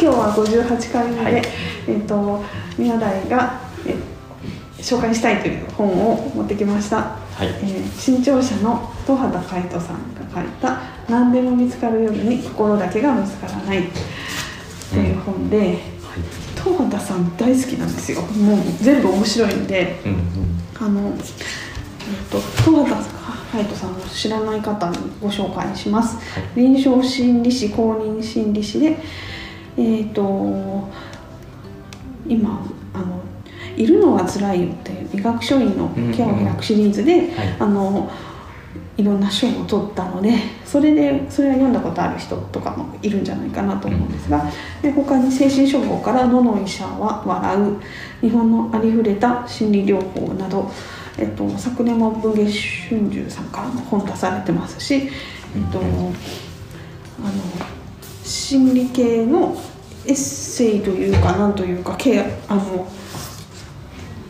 今日は58回目で、はい。えっ、と宮台が、え紹介したいという本を持ってきました、はい。えー新潮社の戸畑海人さんが書いた「何でも見つかる夜に心だけが見つからない」っていう本で、戸畑さん大好きなんですよ。もう全部面白いんでうんうん。あの、えっと、戸畑海人さんを知らない方にご紹介します。はい。臨床心理士公認心理士で、えっと今あの「いるのはつらいよ」っていう医学書院のケアを開くシリーズで、はい。あのいろんな賞を取ったのでそれでそれは読んだことある人とかもいるんじゃないかなと思うんですがで他に精神処方から「どの医者は笑う」「日本のありふれた心理療法」など、えっと、昨年も文藝春秋さんからも本出されてますし、えっと、あの心理系のエッセイというかなんというかあの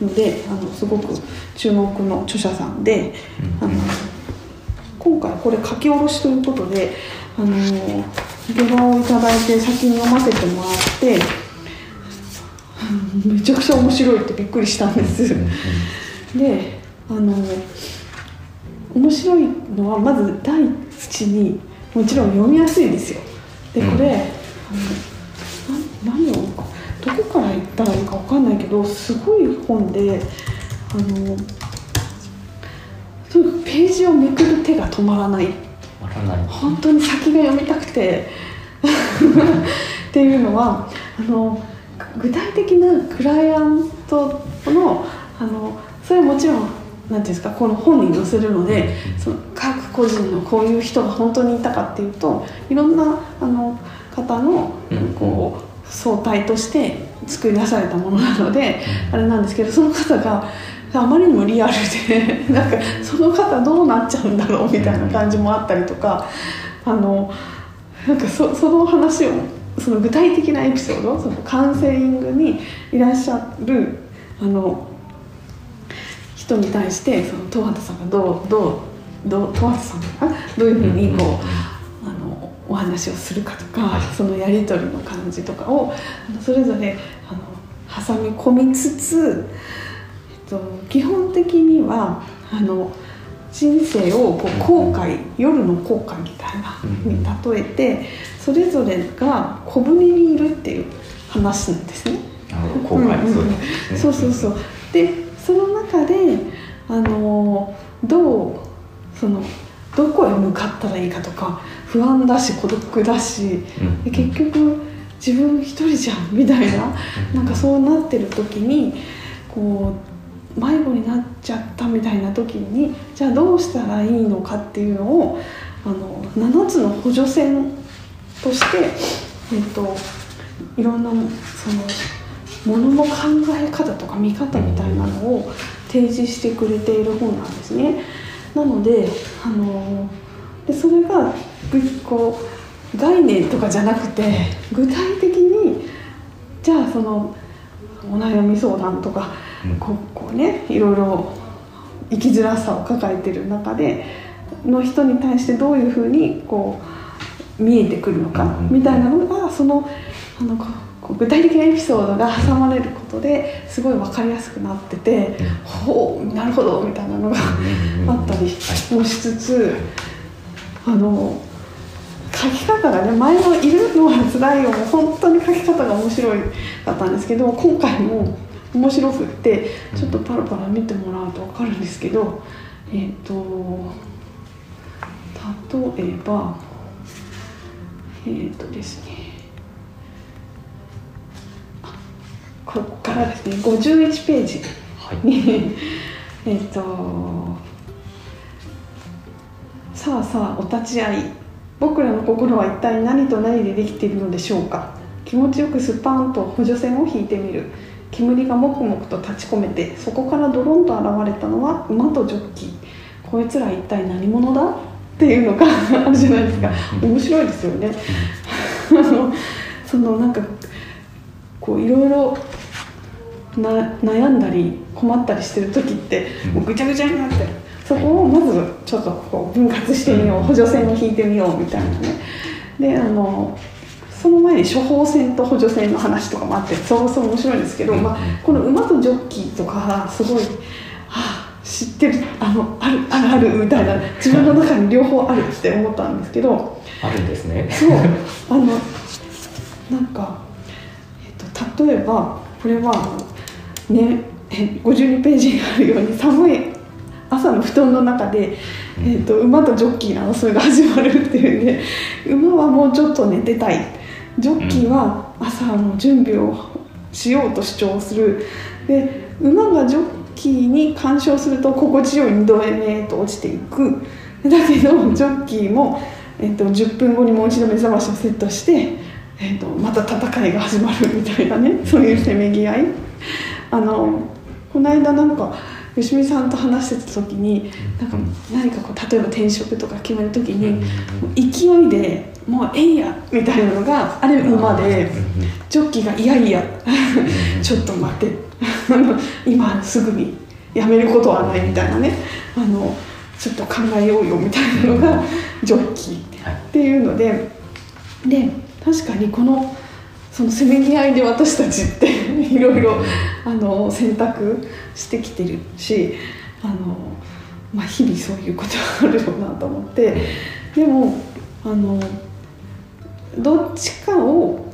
のであのすごく注目の著者さんで、あの今回これ書き下ろしということであのゲラをいただいて先に読ませてもらってうん めちゃくちゃ面白いってびっくりしたんです。であの面白いのはまず第一にもちろん読みやすいですよ。でこれ、うん何をどこから言ったらいいかわかんないけどすごい本であのとにかくページをめくる手が止まらない。わからない。本当に先が読みたくて。っていうのはあの具体的なクライアントのあのそれはもちろんなんていうんですかこの本に載せるのでその各個人のこういう人が本当にいたかっていうといろんなあの方のうん。こう相対として作り出されたものなのであれなんですけどその方があまりにもリアルでなんかその方どうなっちゃうんだろうみたいな感じもあったりとかあのなんかそその話をその具体的なエピソードそのカウンセリングにいらっしゃるあの人に対してその戸畑さんがどうどうどう戸畑さんが どういうふうにこう、あのお話をするかとか、はい。そのやり取りの感じとかをあのそれぞれあの挟み込みつつ、えっと、基本的にはあの人生をこう後悔、夜の後悔みたいなうん。に例えてそれぞれが小舟にいるっていう話なんですね。後悔そうですね。そうそうそう。でその中であのどうそのどこへ向かったらいいかとか不安だし孤独だしう結局自分一人じゃんみたいななんかそうなってる時にこう迷子になっちゃったみたいな時にじゃあどうしたらいいのかっていうのをあの7つの補助線として、えっと、いろんなそのものの考え方とか見方みたいなのを提示してくれている本なんですね。なのであのでそれがぐこう概念とかじゃなくて具体的にじゃあそのお悩み相談とかうんこうこうねいろいろ生きづらさを抱えてる中での人に対してどういうふうにこう見えてくるのかうんみたいなのがそのあの具体的なエピソードが挟まれることですごい分かりやすくなっててほうなるほどみたいなのがあったりもしつつあの書き方がね前の「いるのはつらいよ」も本当に書き方が面白いかったんですけど今回も面白くってちょっとパラパラ見てもらうと分かるんですけどえっ、と例えばえっ、とですねここからですね51ページ。はい。にえっとさあさあお立ち会い。僕らの心は一体何と何でできているのでしょうか。気持ちよくスパーンと補助線を引いてみる。煙がもくもくと立ち込めてそこからドロンと現れたのは馬とジョッキ。ーこいつら一体何者だ？っていうのが あるじゃないですか。面白いですよね。あのそのなんかこういろいろな悩んだり困ったりしてる時ってもうぐちゃぐちゃになってるそこをまずちょっとこう分割してみよう。補助線を引いてみようみたいなね。であのその前に処方箋と補助線の話とかもあってそうそう面白いんですけど、うん。まあ、この馬とジョッキーとかすごい、はあ、知ってるあのあるあるあるみたいな自分の中に両方あるって思ったんですけどあるんですね。そう。あのなんか、えっと、例えばこれはねえ52ページにあるように寒い朝の布団の中で、えっと、馬とジョッキーの争いが始まるっていうんで馬はもうちょっと寝てたい。ジョッキーは朝の準備をしようと主張する。で馬がジョッキーに干渉すると心地よい2度目へと落ちていく。だけどジョッキーも、えっと、10分後にもう一度目覚ましをセットして、えっと、また戦いが始まるみたいなねそういうせめぎ合いあのこの間なんか吉見さんと話してた時になんか何かこう例えば転職とか決める時に勢いでもうええやみたいなのがあれ馬でジョッキーがいやいやちょっと待って。今すぐにやめることはないみたいなね。あのちょっと考えようよみたいなのがジョッキ。ーっていうのでで確かにこのそのせめぎ合いで私たちっていろいろあの選択してきてるしあの、まあ、日々そういうことがあるよなと思って。でもあのどっちかを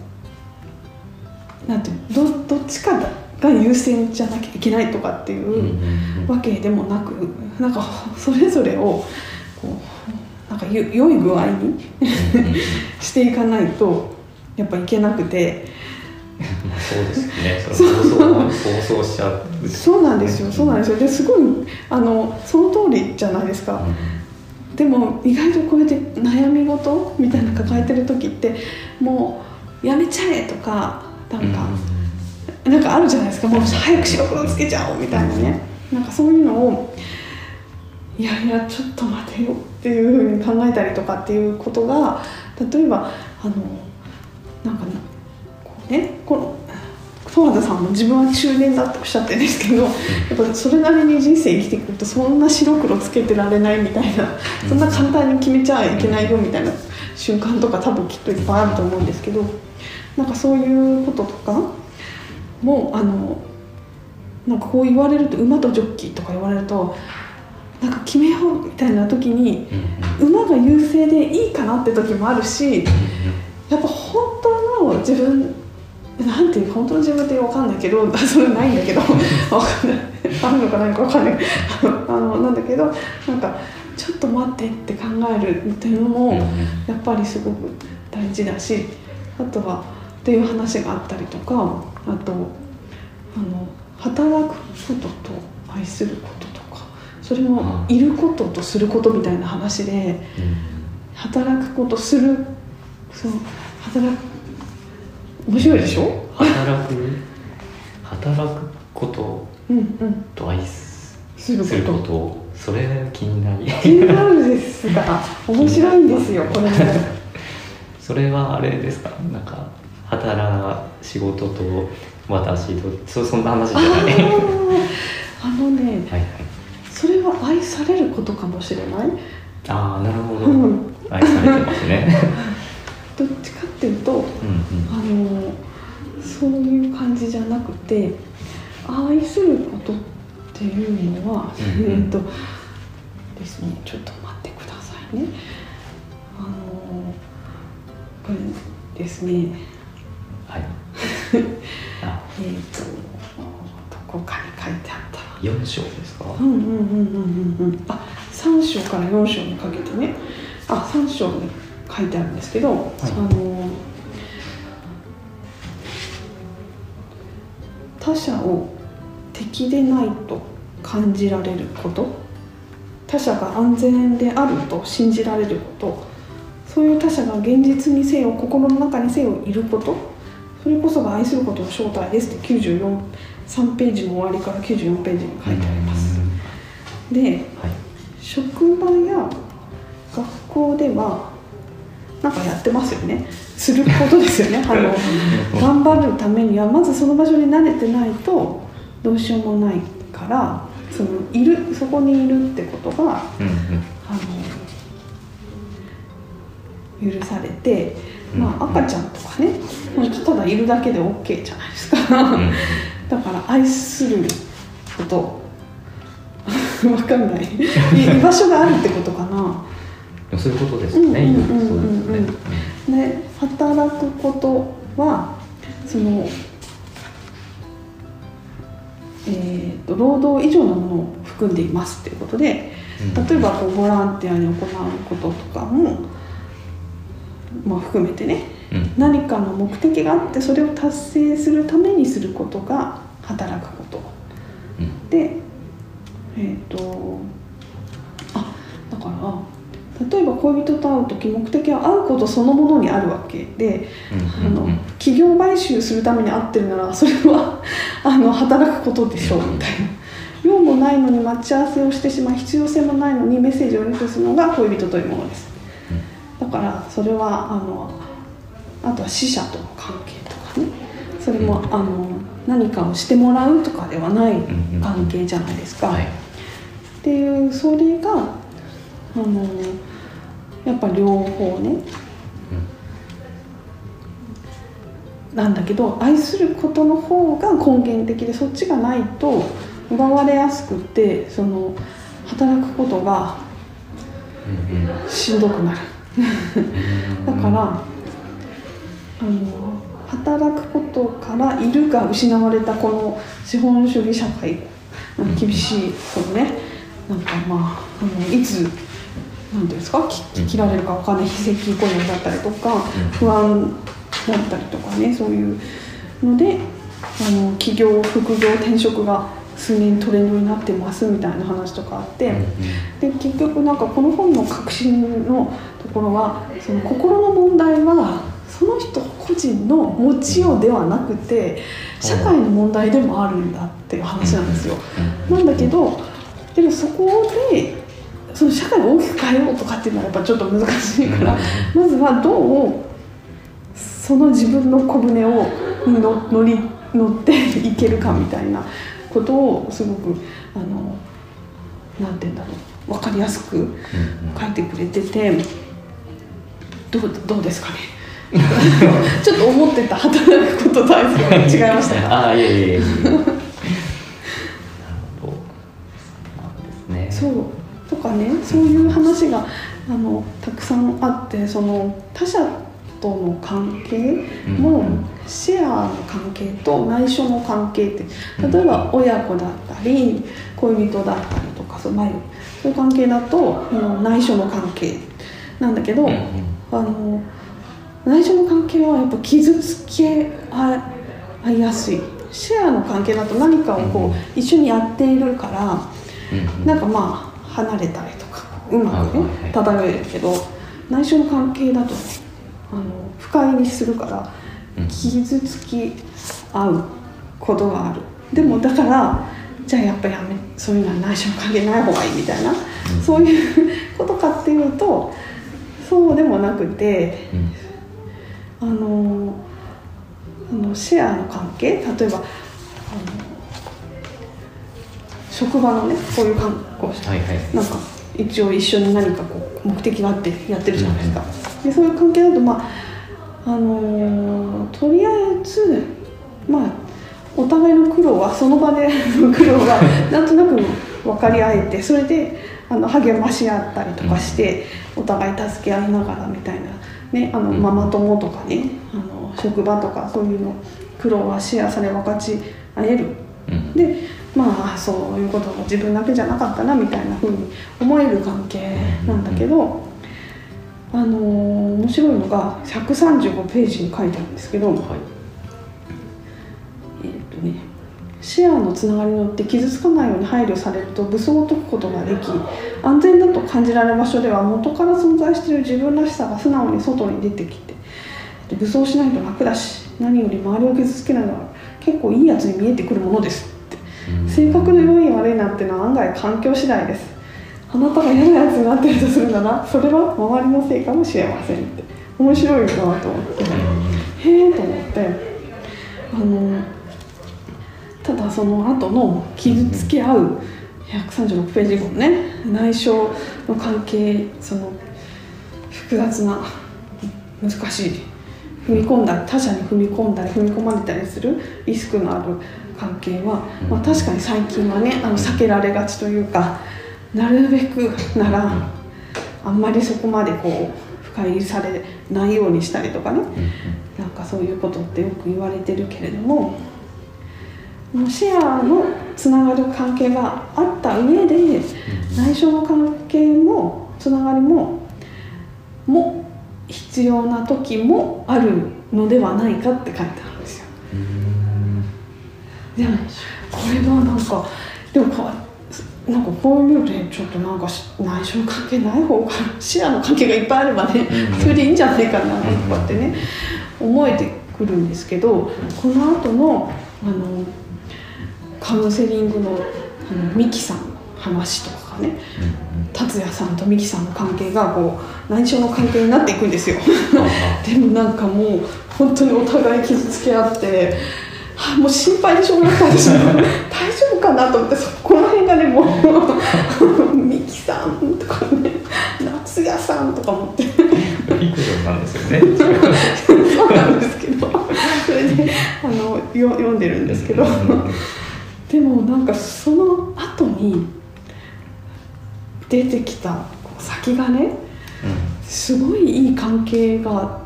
なんていうのどどっちかが優先じゃなきゃいけないとかっていうわけでもなくなんかそれぞれをこうなんかよ良い具合に していかないとやっぱいけなくて。まあそうですよね。それ放送放送しちゃうそうなんですよ。そうなんですよ。ですごいあのその通りじゃないですか、でも意外とこうやって悩み事みたいな抱えてる時ってもうやめちゃえとかなんか、なんかあるじゃないですか。もう早く白黒つけちゃおうみたいなね。なんかそういうのをいやいやちょっと待てよっていうふうに考えたりとかっていうことが例えばあのなんかねこの十和田さんも自分は中年だっておっしゃってるんですけどやっぱそれなりに人生生きてくるとそんな白黒つけてられないみたいなそんな簡単に決めちゃいけないよみたいな瞬間とか多分きっといっぱいあると思うんですけどなんかそういうこととかもあのなんかこう言われると馬とジョッキーとか言われるとなんか決めようみたいな時に馬が優勢でいいかなって時もあるしやっぱ本当の自分なんて本当の自分って分かんないけどそれないんだけど分かんない。あるのかないのか分かんない。あのなんだけどなんかちょっと待ってって考えるっていうのもやっぱりすごく大事だしあとはっていう話があったりとかあとあの働くことと愛することとかそれもいることとすることみたいな話で働くことするそう働く面白いでしょ？働く？働くこと？うんうん。と愛すするするここと。とそれ気になり。気になるんですが面白いんですよ これもそれはあれですか？なんか働仕事と私とそそんな話じゃあない。あのねはいそれは愛されることかもしれない。ああなるほど、うん。愛されてますね どっちかっていうとうんうん。あのそういう感じじゃなくて愛することっていうのは、うんうん。えっとですねちょっと待ってくださいね。あのこれですね。はい。あ。えっ、とどこかに書いてあったわ4章ですか？うんうんうんうんうんうん。あ3章から4章にかけてね。あ3章に書いてあるんですけど、あの他者を敵でないと感じられること他者が安全であると信じられることそういう他者が現実にせよ心の中にせよいることそれこそが愛することの正体ですって94 3ページの終わりから94ページに書いてあります。ではい。職場や学校ではなんかやってますよね。することですよね。あの頑張るためにはまずその場所に慣れてないとどうしようもないからそのいるそこにいるってことがうんうん。あの許されて、まあ、うん。赤ちゃんとかね本当ただいるだけで OK じゃないですか、うん。だから愛すること。わかんない。い居場所があるってことかなそういうことですよね、働くことはそのえー、と労働以上のものを含んでいますっていうことでうん。例えばこうボランティアに行うこととかも、まあ、含めてねうん。何かの目的があってそれを達成するためにすることが働くこと。うん。でえっ、とあだから例えば恋人と会う時目的は会うことそのものにあるわけ。で、うんあのうん。企業買収するために会ってるならそれは あの働くことでしょうみたいな。用もないのに待ち合わせをしてしまい必要性もないのにメッセージを入力するのが恋人というものです。だからそれはあのあとは死者との関係とかね。それもあの何かをしてもらうとかではない関係じゃないですか、はい。っていうそれがあのやっぱ両方ね。なんだけど愛することの方が根源的でそっちがないと奪われやすくってその働くことがうんうんしんどくなる。うんだからあの働くことからいるが失われたこの資本主義社会厳しいそのね。なんかまああのいつなんですか？き切られるかわかんない。非正規雇用だったりとか不安だったりとかねそういうのであの企業副業転職が数年トレンドになってますみたいな話とかあって。で結局なんかこの本の核心のところはその心の問題はその人個人の持ちようではなくて社会の問題でもあるんだっていう話なんですよ。なんだけどでもそこでその社会を大きく変えようとかっていうのはやっぱちょっと難しいからまずはどうその自分の小舟をの乗り乗っていけるかみたいなことをすごくあのなんて言うんだろう分かりやすく書いてくれててどうどうですかね？ちょっと思ってた働くことと愛することが違いましたか？ああいえいえいえかねそういう話があのたくさんあってその他者との関係もシェアの関係と内緒の関係って例えば親子だったり恋人だったりとかそういう関係だとあの内緒の関係なんだけど、あの内緒の関係はやっぱ傷つけ合いやすい。シェアの関係だと何かをこう一緒にやっているからなんかまあ離れたりとかうまくねはいはい。漂えるけど内緒の関係だとあの不快にするからうん。傷つき合うことがある。でもだからじゃあやっぱやめそういうのは内緒の関係ない方がいいみたいな、うん。そういうことかっていうとそうでもなくてうん。あのあのシェアの関係？例えばあの職場のねこういう観光者はいはい。なんか一応一緒に何かこう目的があってやってるじゃないですか、でそういう関係だとまああのーとりあえずまあお互いの苦労はその場での 苦労がなんとなく分かり合えてそれであの励まし合ったりとかして、お互い助け合いながらみたいな、ね、あのうん。ママ友とかねあの職場とかそういうの苦労はシェアされ分かち合える。うん。でまあそういうことも自分だけじゃなかったなみたいな風に思える関係なんだけど、あのー面白いのが135ページに書いてあるんですけど、はい。えーっとねシェアのつながりによって傷つかないように配慮されると武装を解くことができ安全だと感じられる場所では元から存在している自分らしさが素直に外に出てきてで武装しないと楽だし何より周りを傷つけないのは結構いいやつに見えてくるものです性格の良い悪いなんてのは案外環境次第です。あなたが嫌なやつになってるとするな。らそれは周りのせいかもしれませんって。面白いなと思って。へえと思って。あのただその後の傷つけ合う136ページ後ね。内緒の関係その複雑な難しい。踏み込んだ他者に踏み込んだり踏み込まれたりするリスクのある関係は、まあ、確かに最近はねあの避けられがちというかなるべくならあんまりそこまでこう深入りされないようにしたりとかね。なんかそういうことってよく言われてるけれどもシェアのつながる関係があった上で内緒の関係もつながりもも必要な時もあるのではないかって書いてあるんですよ。でもこれはなんかでもこうなんかこういうのでちょっとなんか内緒の関係ない方が視野の関係がいっぱいあればね、それでいいんじゃないかなとかってね思えてくるんですけどこの後のあのカウンセリングのあのミキさんの話とかね、達也さんとミキさんの関係がこう内緒の関係になっていくんですよ。でもなんかもう本当にお互い傷つけ合ってはもう心配でしょうがなかったです大丈夫かなと思ってそこの辺がねもうミキさんとかね夏也さんとか思って。いいことなんですよね。そうなんですけど。それであのよ読んでるんですけど。でもなんかその後に出てきた先がねすごいいい関係が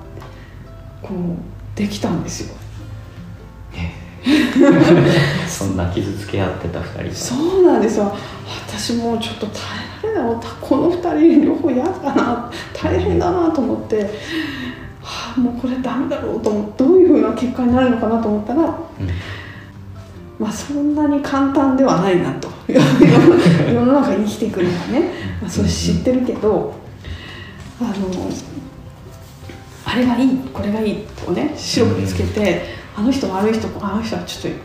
こうできたんですよ。そんな傷つけ合ってた2人そうなんですよ。私もうちょっと大変だよこの2人両方嫌だな。大変だなと思って、はあ、もうこれダメだろうと思って。どういうふうな結果になるのかなと思ったら、うん、まあそんなに簡単ではないなと。世の中に生きていくのはね、まあ、それ知ってるけど、あのあれがいいこれがいいとね白くつけて。あの人悪い人あの人はちょっと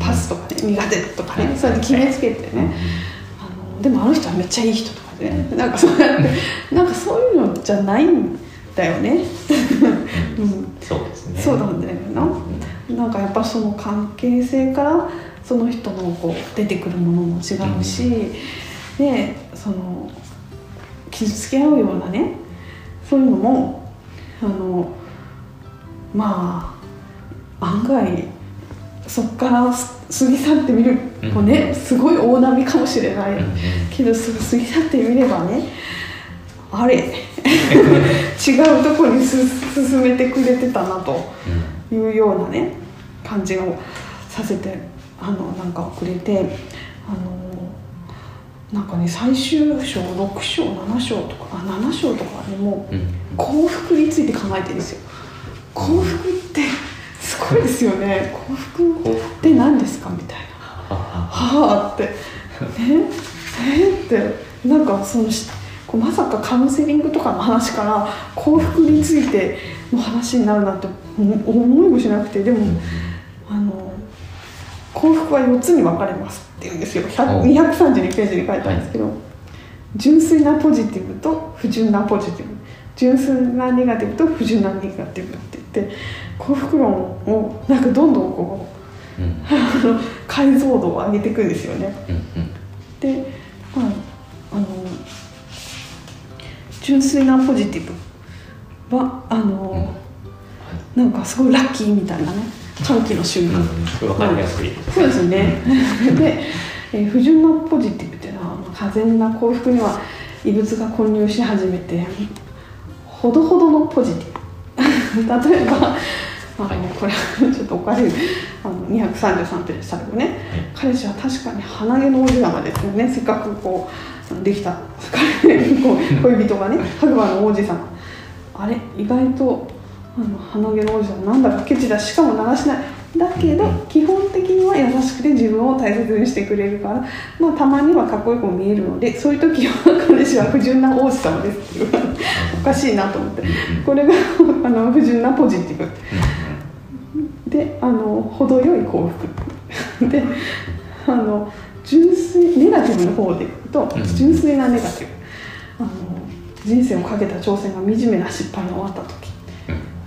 パスとかね苦手とかねそうやって決めつけてね。あのでもあの人はめっちゃいい人とかねなんかそうやってなんかそういうのじゃないんだよね、うん、そうですね。そうなんだよな、なんかやっぱその関係性からその人のこう出てくるものも違うし、でその傷つけ合うようなねそういうのもあのまあ案外そこから過ぎ去ってみるとね、すごい大波かもしれない、けど過ぎ去ってみればねあれ？違うとこに進めてくれてたなというようなね感じをさせてあのなんかくれてあのなんかね最終章6章7章とかあ7章とかねもう幸福について考えてるんですよ。幸福ってすごいですよね。幸福？って何ですか？みたいな。はあって。ねえ？って。なんかそのまさかカウンセリングとかの話から幸福についての話になるなんて思いもしなくてでもあの幸福は4つに分かれますっていうんですよ。232ページに書いたんですけど純粋なポジティブと不純なポジティブ。純粋なネガティブと不純なネガティブって言って幸福論をなんかどんどんこう、うん、解像度を上げていくんですよね。うんうん、で、まあ、あの純粋なポジティブはあの、うん、なんかすごいラッキーみたいなね歓喜の瞬間、うん、かりやすい、そうですね。で、えー、不純なポジティブっていうのは完全な幸福には異物が混入し始めてほどほどのポジティブ。例えばあのこれちょっとおかしいあの233ページ最後ね、はい、彼氏は確かに鼻毛の王子様ですよね。せっかくこうできた恋人がね白馬の王子様。あれ意外とあの鼻毛の王子様なんだかケチだしかも流しない。だけど基本的には優しくて自分を大切にしてくれるから、まあ、たまにはかっこよく見えるのでそういう時は彼氏は不純な王子様ですっていう。おかしいなと思って。これがあの不純なポジティブ。であの程よい幸福であの純粋ネガティブの方でいくと純粋なネガティブ、あの人生をかけた挑戦が惨めな失敗に終わった時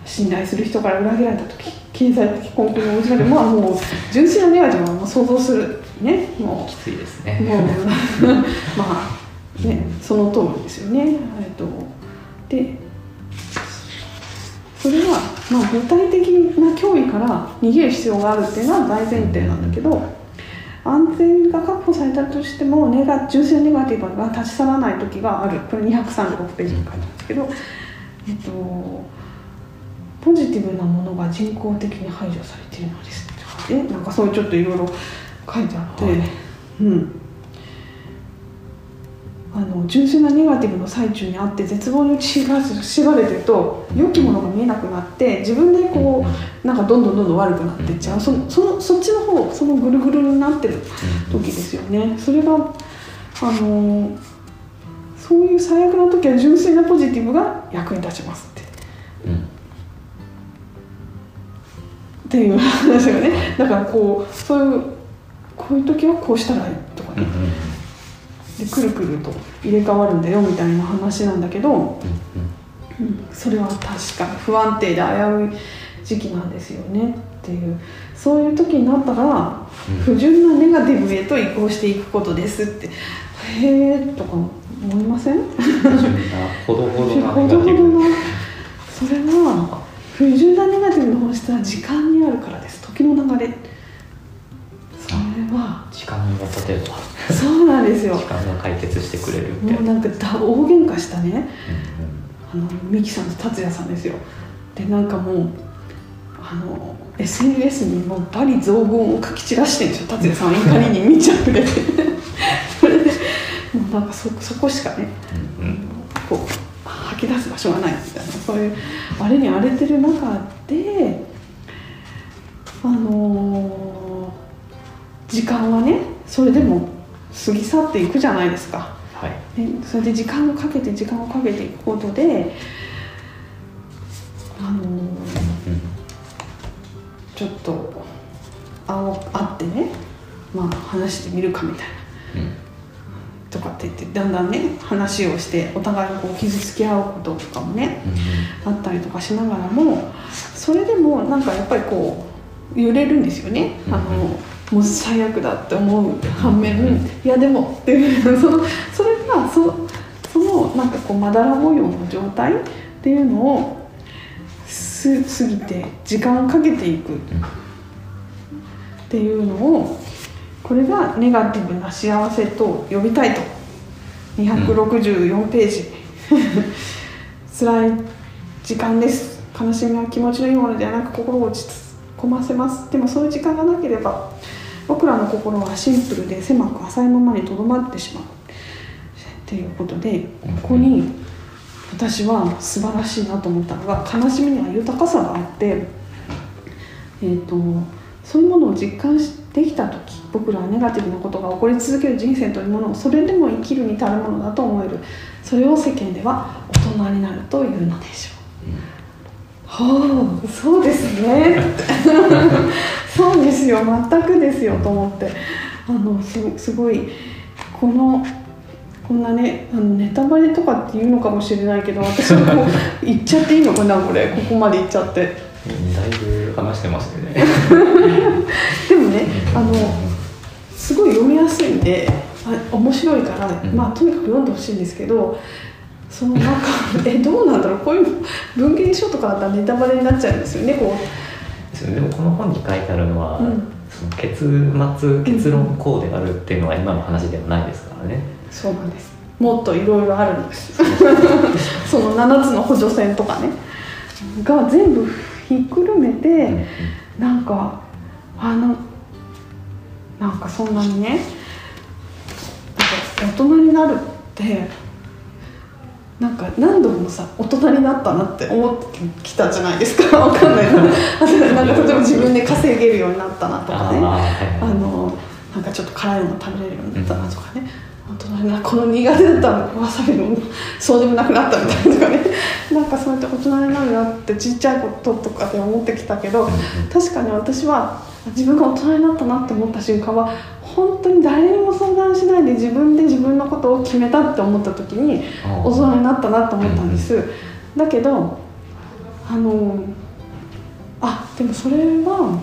信頼する人から裏切られた時経済的根拠に応じられまあもう純粋なネガティブはもう想像するね。もうきついですね。もう まあねその通りですよね。えっとでそれは、まあ、具体的な脅威から逃げる必要があるっていうのは大前提なんだけど安全が確保されたとしてもネガ純粋なネガティブが立ち去らない時がある。これ236ページに書いてあるんですけど、えっと、ポジティブなものが人工的に排除されているのです。ってなんかそういうちょっといろいろ書いてあって、はい。うんあの純粋なネガティブの最中にあって絶望にしが縛れてると良きものが見えなくなって自分でこうなんかどんどんどんどん悪くなっていっちゃう。そのそのそっちの方そのぐるぐるになってる時ですよね。それがあのそういう最悪な時は純粋なポジティブが役に立ちますって。うんうんっていう話がねだからこうそういうこういう時はこうしたらいいとかうんうねん。でくるくると入れ替わるんだよみたいな話なんだけど、うんうん。それは確かに不安定で危うい時期なんですよねっていうそういう時になったらうん。不純なネガティブへと移行していくことですって。へえとか思いません？不純な。ほどほどなほどほどな。それは不純なネガティブの本質は時間にあるからです。時の流れ。それは。時間が例えばそうなんですよ。時間が解決してくれるみたいな。もうなんかだ大喧嘩したね。うんあのミキさんと達也さんですよ。でなんかもうあの SNS にもうバリ雑言を書き散らしてるんですよ。達也さんは怒りに見ちゃって。それでもうなんかそそこしかねうんうん。こう吐き出す場所がない。みたいなそういうあれに荒れてる中であのー時間はねそれでも過ぎ去っていくじゃないですか。はい。ね、それで時間をかけて時間をかけていくことで、あのーうん。ちょっと会おう会ってね、まあ、話してみるかみたいな。うん。とかって言ってだんだんね話をしてお互いにこう傷つき合うこととかもねあったりとかしながらもそれでもなんかやっぱりこう揺れるんですよね。あのもう最悪だって思う反面、うん。いやでもっていうそのそれがそそのなんかこうまだら模様の状態っていうのをす過ぎて時間をかけていく。っていうのをこれがネガティブな幸せと呼びたいと。264ページ、辛い時間です。悲しみは気持ちのいいものではなく心を落ち込ませます。でもそういう時間がなければ僕らの心はシンプルで狭く浅いままにとどまってしまうっていうことでここに私は素晴らしいなと思ったのが悲しみには豊かさがあって、えー、とそういうものを実感できた時僕らはネガティブなことが起こり続ける人生というものをそれでも生きるに足るものだと思えるそれを世間では大人になるというのでしょう。はあそうですね。そうですよ。全くですよと思って。あのすすごいこのこんなねあのネタバレとかっていうのかもしれないけど私はこう 言っちゃっていいのかなこれ。ここまで言っちゃって。うんだいぶ話してますよね。でもねあのすごい読みやすいんであ面白いから、うん。まあとにかく読んでほしいんですけどそのなんかえどうなんだろうこういう文芸書とかだったらネタバレになっちゃうんですよねこですよねでもこの本に書いてあるのは、うん。その結末結論こうであるっていうのは今の話ではないですからね、うそうなんです。もっといろいろあるんです。その7つの補助線とかね。が全部ひっくるめて、うんうん。なんかあのなんかそんなにね大人になるってなんか何度もさ大人になったなって思ってきたじゃないですか。わかんないな。なんか例えば自分で稼げるようになったなとかね。あのなんかちょっと辛いもの食べれるようになったなとかね、大人になこの苦手だったわさびのそうでもなくなったみたいなとかね。なんかそうやって大人になるなってちっちゃいこととかで思ってきたけど、うんうん。確かに私は自分が大人になったなって思った瞬間は本当に誰にも相談しないで自分で自分のことを決めたって思った時に大人になったなって思ったんです、だけどあのあでもそれは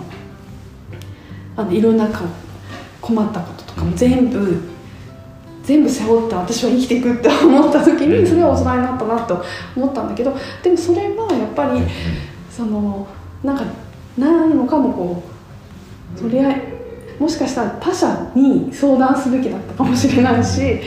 あのいろんな困ったこととかも全部全部背負って私は生きていくって思った時にそれは大人になったなと思ったんだけどでもそれはやっぱりそのなんか何もかもこうとりあえもしかしたら他者に相談すべきだったかもしれないし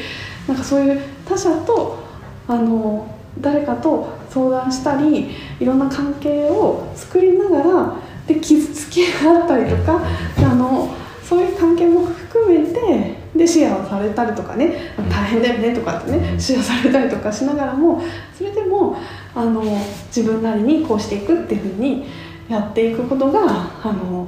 なんかそういう他者とあの誰かと相談したりいろんな関係を作りながらで傷つきがあったりとかあのそういう関係も含めてでシェアをされたりとかね大変だよねとかってねシェアされたりとかしながらもそれでもあの自分なりにこうしていくっていうふうにやっていくことがあの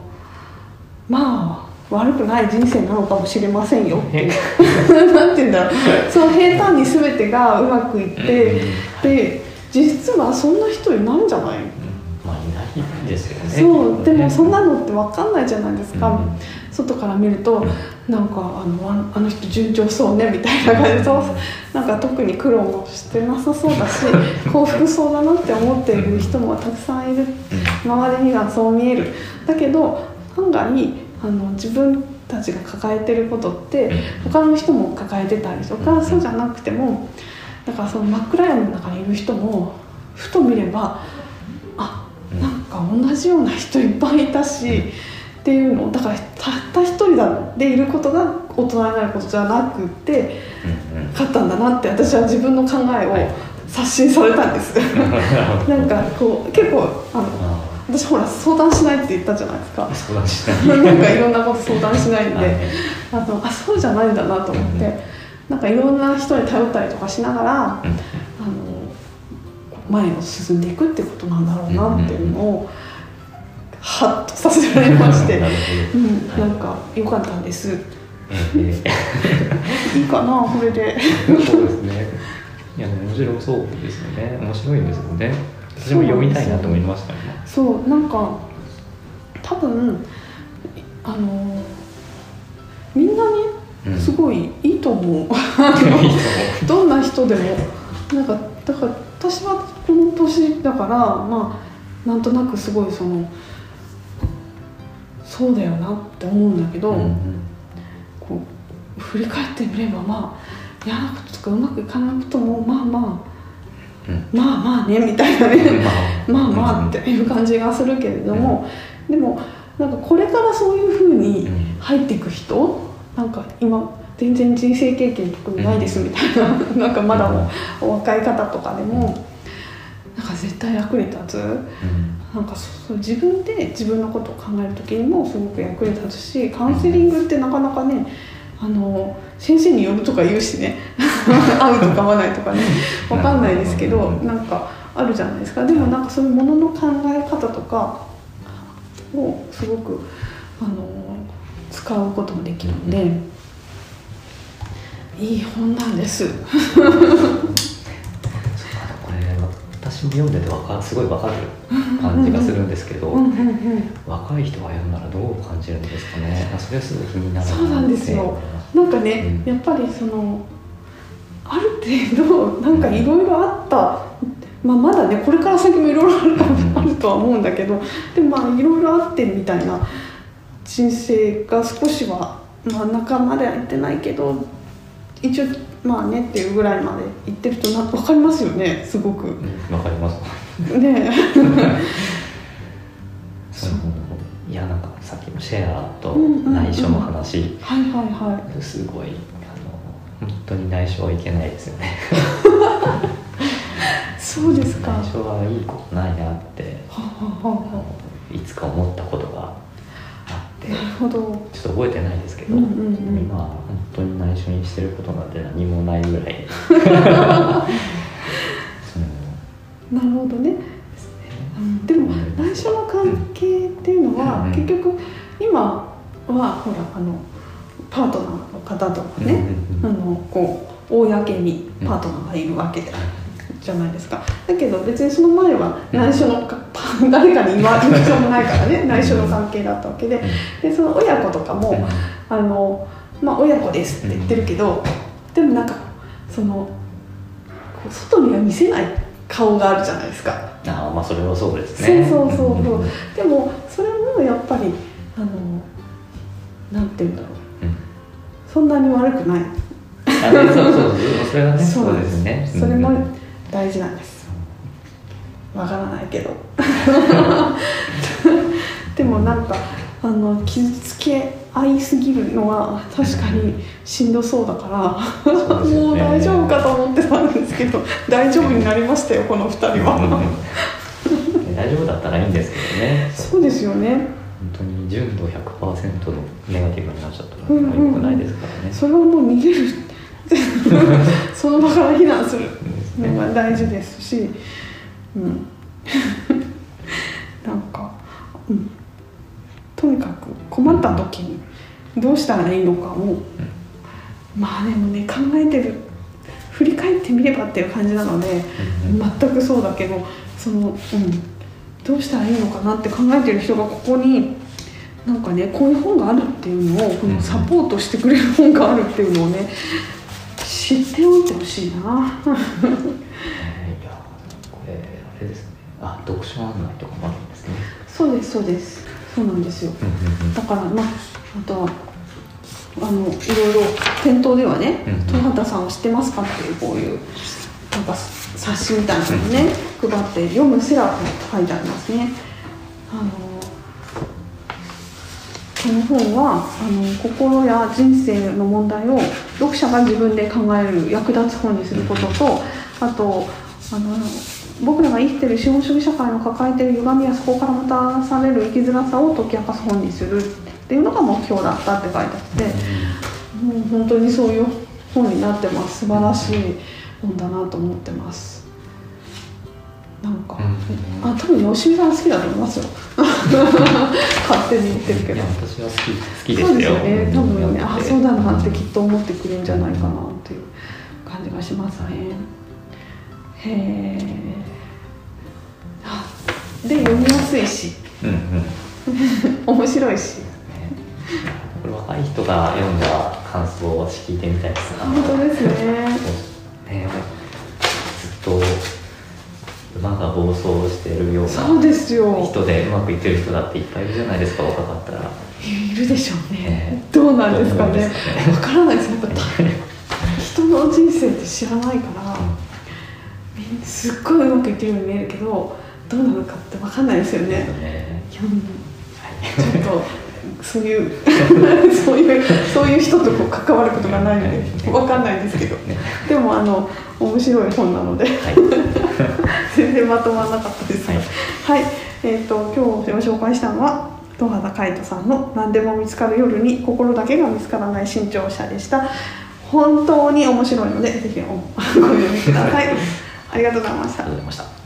まあ悪くない人生なのかもしれませんよって。いう なんて言うんだろう。そう平坦に全てがうまくいってで実はそんな人いないんじゃないまあいないですよね。そう。でもそんなのって分かんないじゃないですか、うん。外から見るとなんかあのああの人順調そうねみたいな。感じでそう。なんか特に苦労もしてなさそうだし幸福そうだなって思っている人もたくさんいる。周りにはそう見える。だけど案外あの自分たちが抱えてることって他の人も抱えてたりとかそうじゃなくてもだからその真っ暗闇の中にいる人もふと見ればあなんか同じような人いっぱいいたしっていうのだからたった一人だでいることが大人になることじゃなくて勝ったんだなって私は自分の考えを刷新されたんです。なんかこう結構あのあ私ほら相談しないって言ったじゃないですか。あ。相談しない。なんかいろんなこと相談しないんはい。であのあそうじゃないんだなと思って。なんかいろんな人に頼ったりとかしながらあの前を進んでいくってことなんだろうなっていうのをハッとさせられまして。うん、なんか良かったんです。ええ。いいかなこれで。そうですね。いや、面白そうですよね。面白いですよね。私も読みたいなと思いましたね。そうなんか多分あのみんなうんねすごいいいと思う どんな人でもなんかだから私はこの年だからまあなんとなくすごいそのそうだよなって思うんだけど、思う。うんこう振り返ってみればまあ嫌なこととかうまくいかないこともまあまうん。あまあまあねみたいなね。まあ。まあうんっていう感じがするけれども、でもなんかこれからそういうふうにうん。入っていく人なんか今全然人生経験特にないですみたいな、なんかまだもお若い方とかでもなんか絶対役に立つ？うん。なんかそう自分で自分のことを考える時にもすごく役に立つしカウンセリングってなかなかねあの先生によるとか言うしね。会うとか会わないとかね。わかんないですけどなんかあるじゃないですか。でもなんかそういうものの考え方とかをすごくあの使うこともできるので。いい本なんです。私も読んでてわかすごいわかる感じがするんですけど、うんうんうん。若い人が読んだらどう感じるんですかね？あそれはすごい気になるそうなんですよなんかね、うん。やっぱりそのある程度なんかいろいろあった、まあ、まだねこれから先もいろいろあるとは思うんだけどでもまあいろいろあってみたいな人生が少しは真ん中までは行ってないけど一応まあねっていうぐらいまで行ってるとな分かりますよねすごく。うんわかります。ね いやなんかさっきのシェアとうんうんうん内緒の話、はいはいはいすごいあの本当に内緒はいけないですよね。そうですか。は内緒はいいことないなっていつか思ったことがあって。なるほど。ちょっと覚えてないですけど、うんうんうん。今は本当に内緒にしてることなんて何もないぐらい。う。んなるほどね。うんでも内緒の関係っていうのは、うん結局今はほらあのパートナーの方とかね、うんうんあのこう公にパートナーがいるわけで、じゃないですか。だけど別にその前は内緒のか、誰かに言わ言う必要もないからね内緒の関係だったわけで。でその親子とかも、あのまあ親子ですって言ってるけど、でもなんかその外には見せない顔があるじゃないですか。ああまあそれはそうですね。そうそうそうそう。でもそれもやっぱりあのなんて言うんだろう。うん。そんなに悪くない。そうそうそう。それはね そうです。ね。それもうん大事なんですわからないけど。でもなんかあの傷つけ合いすぎるのは確かにしんどそうだから、ね。もう大丈夫かと思ってたんですけど大丈夫になりましたよこの2人は、大丈夫だったらいいんですけどね。そうですよね。本当に純度100%のネガティブになっちゃったらうんうんうん。良くないですからね、それはもう逃げる。その場から避難する。のがね。大事ですし、うん、なんか、うん、とにかく困った時にどうしたらいいのかを、まあでもね考えてる振り返ってみればっていう感じなので、全くそうだけどその、うん、どうしたらいいのかなって考えてる人がここになんかねこういう本があるっていうのをこのサポートしてくれる本があるっていうのをね知っておいてほしいな。いやこれあれですねあ読書案内とかもあるんですね。そうですそうです。そうなんですよ。うんうんうん。だからまああとはあのいろいろ店頭ではねうんうん「戸畑さんを知ってますか?」っていうこういうなんか冊子みたいなのをね配って「読むセラピー」って書いてありますね。あのこの本はあの心や人生の問題を読者が自分で考える役立つ本にすることとあとあの僕らが生きてる資本主義社会の抱えている歪みやそこからもたらされる生きづらさを解き明かす本にするっていうのが目標だったって書いてあってもう本当にそういう本になってます。素晴らしい本だなと思ってます。なんか、うん。あ多分吉見さん好きだと思いますよ。勝手に言ってるけど。私は好き好きでそうですよよね多分ねあうんそうだなってきっと思ってくれるんじゃないかなっていう感じがしますね。へえあで読みやすいし。うんうん。面白いし。ね。これ若い人が読んだ感想を聞いてみたいですな。本当ですね。ねずっと馬が暴走してるようなそうですよ。人でうまくいってる人だっていっぱいいるじゃないですか若かったら。いるでしょうね。ね。どうなんですかね。どうなんですかね。わからないです。やっぱ人の人生って知らないからみんなすっごいうまくいってるように見えるけどどうなのかってわかんないですよね。ね。いやうんちょっとそういう そういうそういう人とこう関わることがないのでわかんないですけど。ねでもあの面白い本なので。はい。全然まとまらなかったです。がはい。はい、えっ、と今日ご紹介したのは戸畑海人さんの「何でも見つかる夜に心だけが見つからない新潮社」でした。本当に面白いのでぜひお ご読みください。ありがとうございました。ありがとうございました